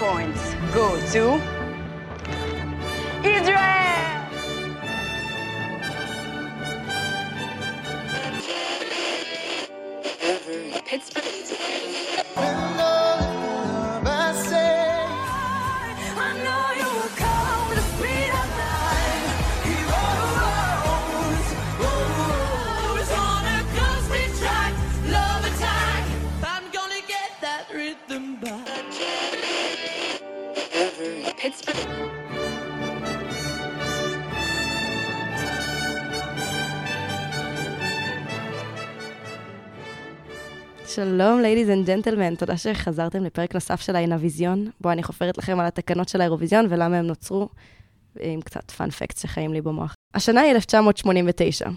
points go to Israel! שלום, ladies and gentlemen, תודה שחזרתם לפרק נוסף של האינוויזיון, בו אני חופרת לכם על התקנות של האירוויזיון ולמה הם נוצרו, עם קצת פאנפקט שחיים לי במוח. השנה היא 1989.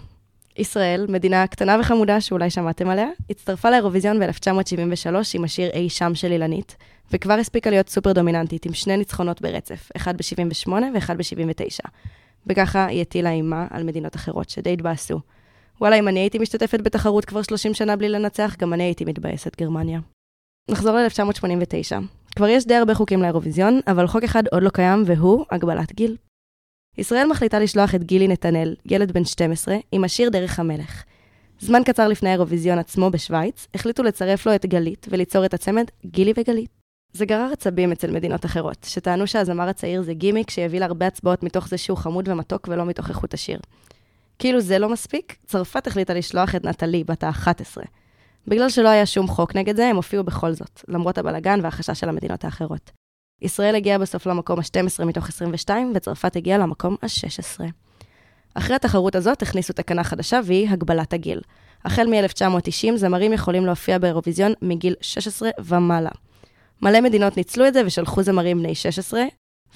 ישראל, מדינה קטנה וחמודה שאולי שמעתם עליה, הצטרפה לאירוויזיון ב-1973 עם השיר אי שם של אילנית, וכבר הספיקה להיות סופר דומיננטית עם שני ניצחונות ברצף, אחד ב-78 ואחד ב-79. וככה היא הטילה אימה על מדינות אחרות שדי התבאסו. וואלה, אם אני הייתי משתתפת בתחרות כבר 30 שנה בלי לנצח, גם אני הייתי מתבאסת גרמניה. נחזור ל-1989. כבר יש די הרבה חוקים לאירוויזיון, אבל חוק אחד עוד לא קיים, והוא הגבלת גיל. ישראל מחליטה לשלוח את גילי נתנאל, ילד בן 12, עם השיר דרך המלך. זמן קצר לפני האירוויזיון עצמו בשוויץ, החליטו לצרף לו את גלית וליצור את הצמד גילי וגלית. זה גרר עצבים אצל מדינות אחרות, שטענו שהזמר הצעיר זה גימיק שיביא להרבה הצבעות מתוך זה שהוא חמוד ומתוק ולא מתוך איכות השיר. כאילו זה לא מספיק, צרפת החליטה לשלוח את נטלי, בת ה-11. בגלל שלא היה שום חוק נגד זה, הם הופיעו בכל זאת, למרות הבלגן והחשש של המדינות האחרות. ישראל הגיעה בסוף למקום ה-12 מתוך 22, וצרפת הגיעה למקום ה-16. אחרי התחרות הזאת הכניסו תקנה חדשה, והיא הגבלת הגיל. החל מ-1990, זמרים יכולים להופיע באירוויזיון מגיל 16 ומעלה. מלא מדינות ניצלו את זה ושלחו זמרים בני 16,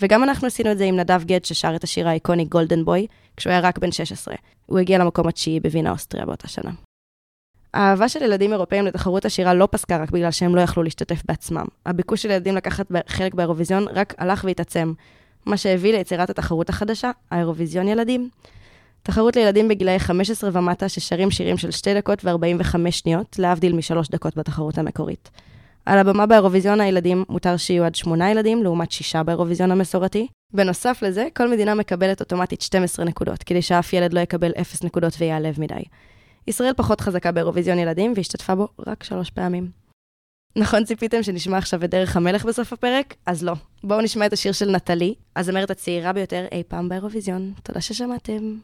וגם אנחנו עשינו את זה עם נדב גד ששר את השיר האיקוני גולדן בוי, כשהוא היה רק בן 16. הוא הגיע למקום התשיעי בווינה אוסטריה באותה שנה. האהבה של ילדים אירופאים לתחרות השירה לא פסקה רק בגלל שהם לא יכלו להשתתף בעצמם. הביקוש של ילדים לקחת חלק באירוויזיון רק הלך והתעצם, מה שהביא ליצירת התחרות החדשה, האירוויזיון ילדים. תחרות לילדים בגילאי 15 ומטה ששרים שירים של 2 דקות ו-45 שניות, להבדיל משלוש דקות בתחרות המקורית. על הבמה באירוויזיון הילדים מותר שיהיו עד שמונה ילדים, לעומת שישה באירוויזיון המסורתי. בנוסף לזה, כל מדינה מקבלת אוטומטית 12 נקודות, כדי שאף ילד לא יקבל 0 נקודות ויעלב מדי. ישראל פחות חזקה באירוויזיון ילדים, והשתתפה בו רק שלוש פעמים. נכון ציפיתם שנשמע עכשיו את דרך המלך בסוף הפרק? אז לא. בואו נשמע את השיר של נטלי, הזמרת הצעירה ביותר אי פעם באירוויזיון. תודה ששמעתם.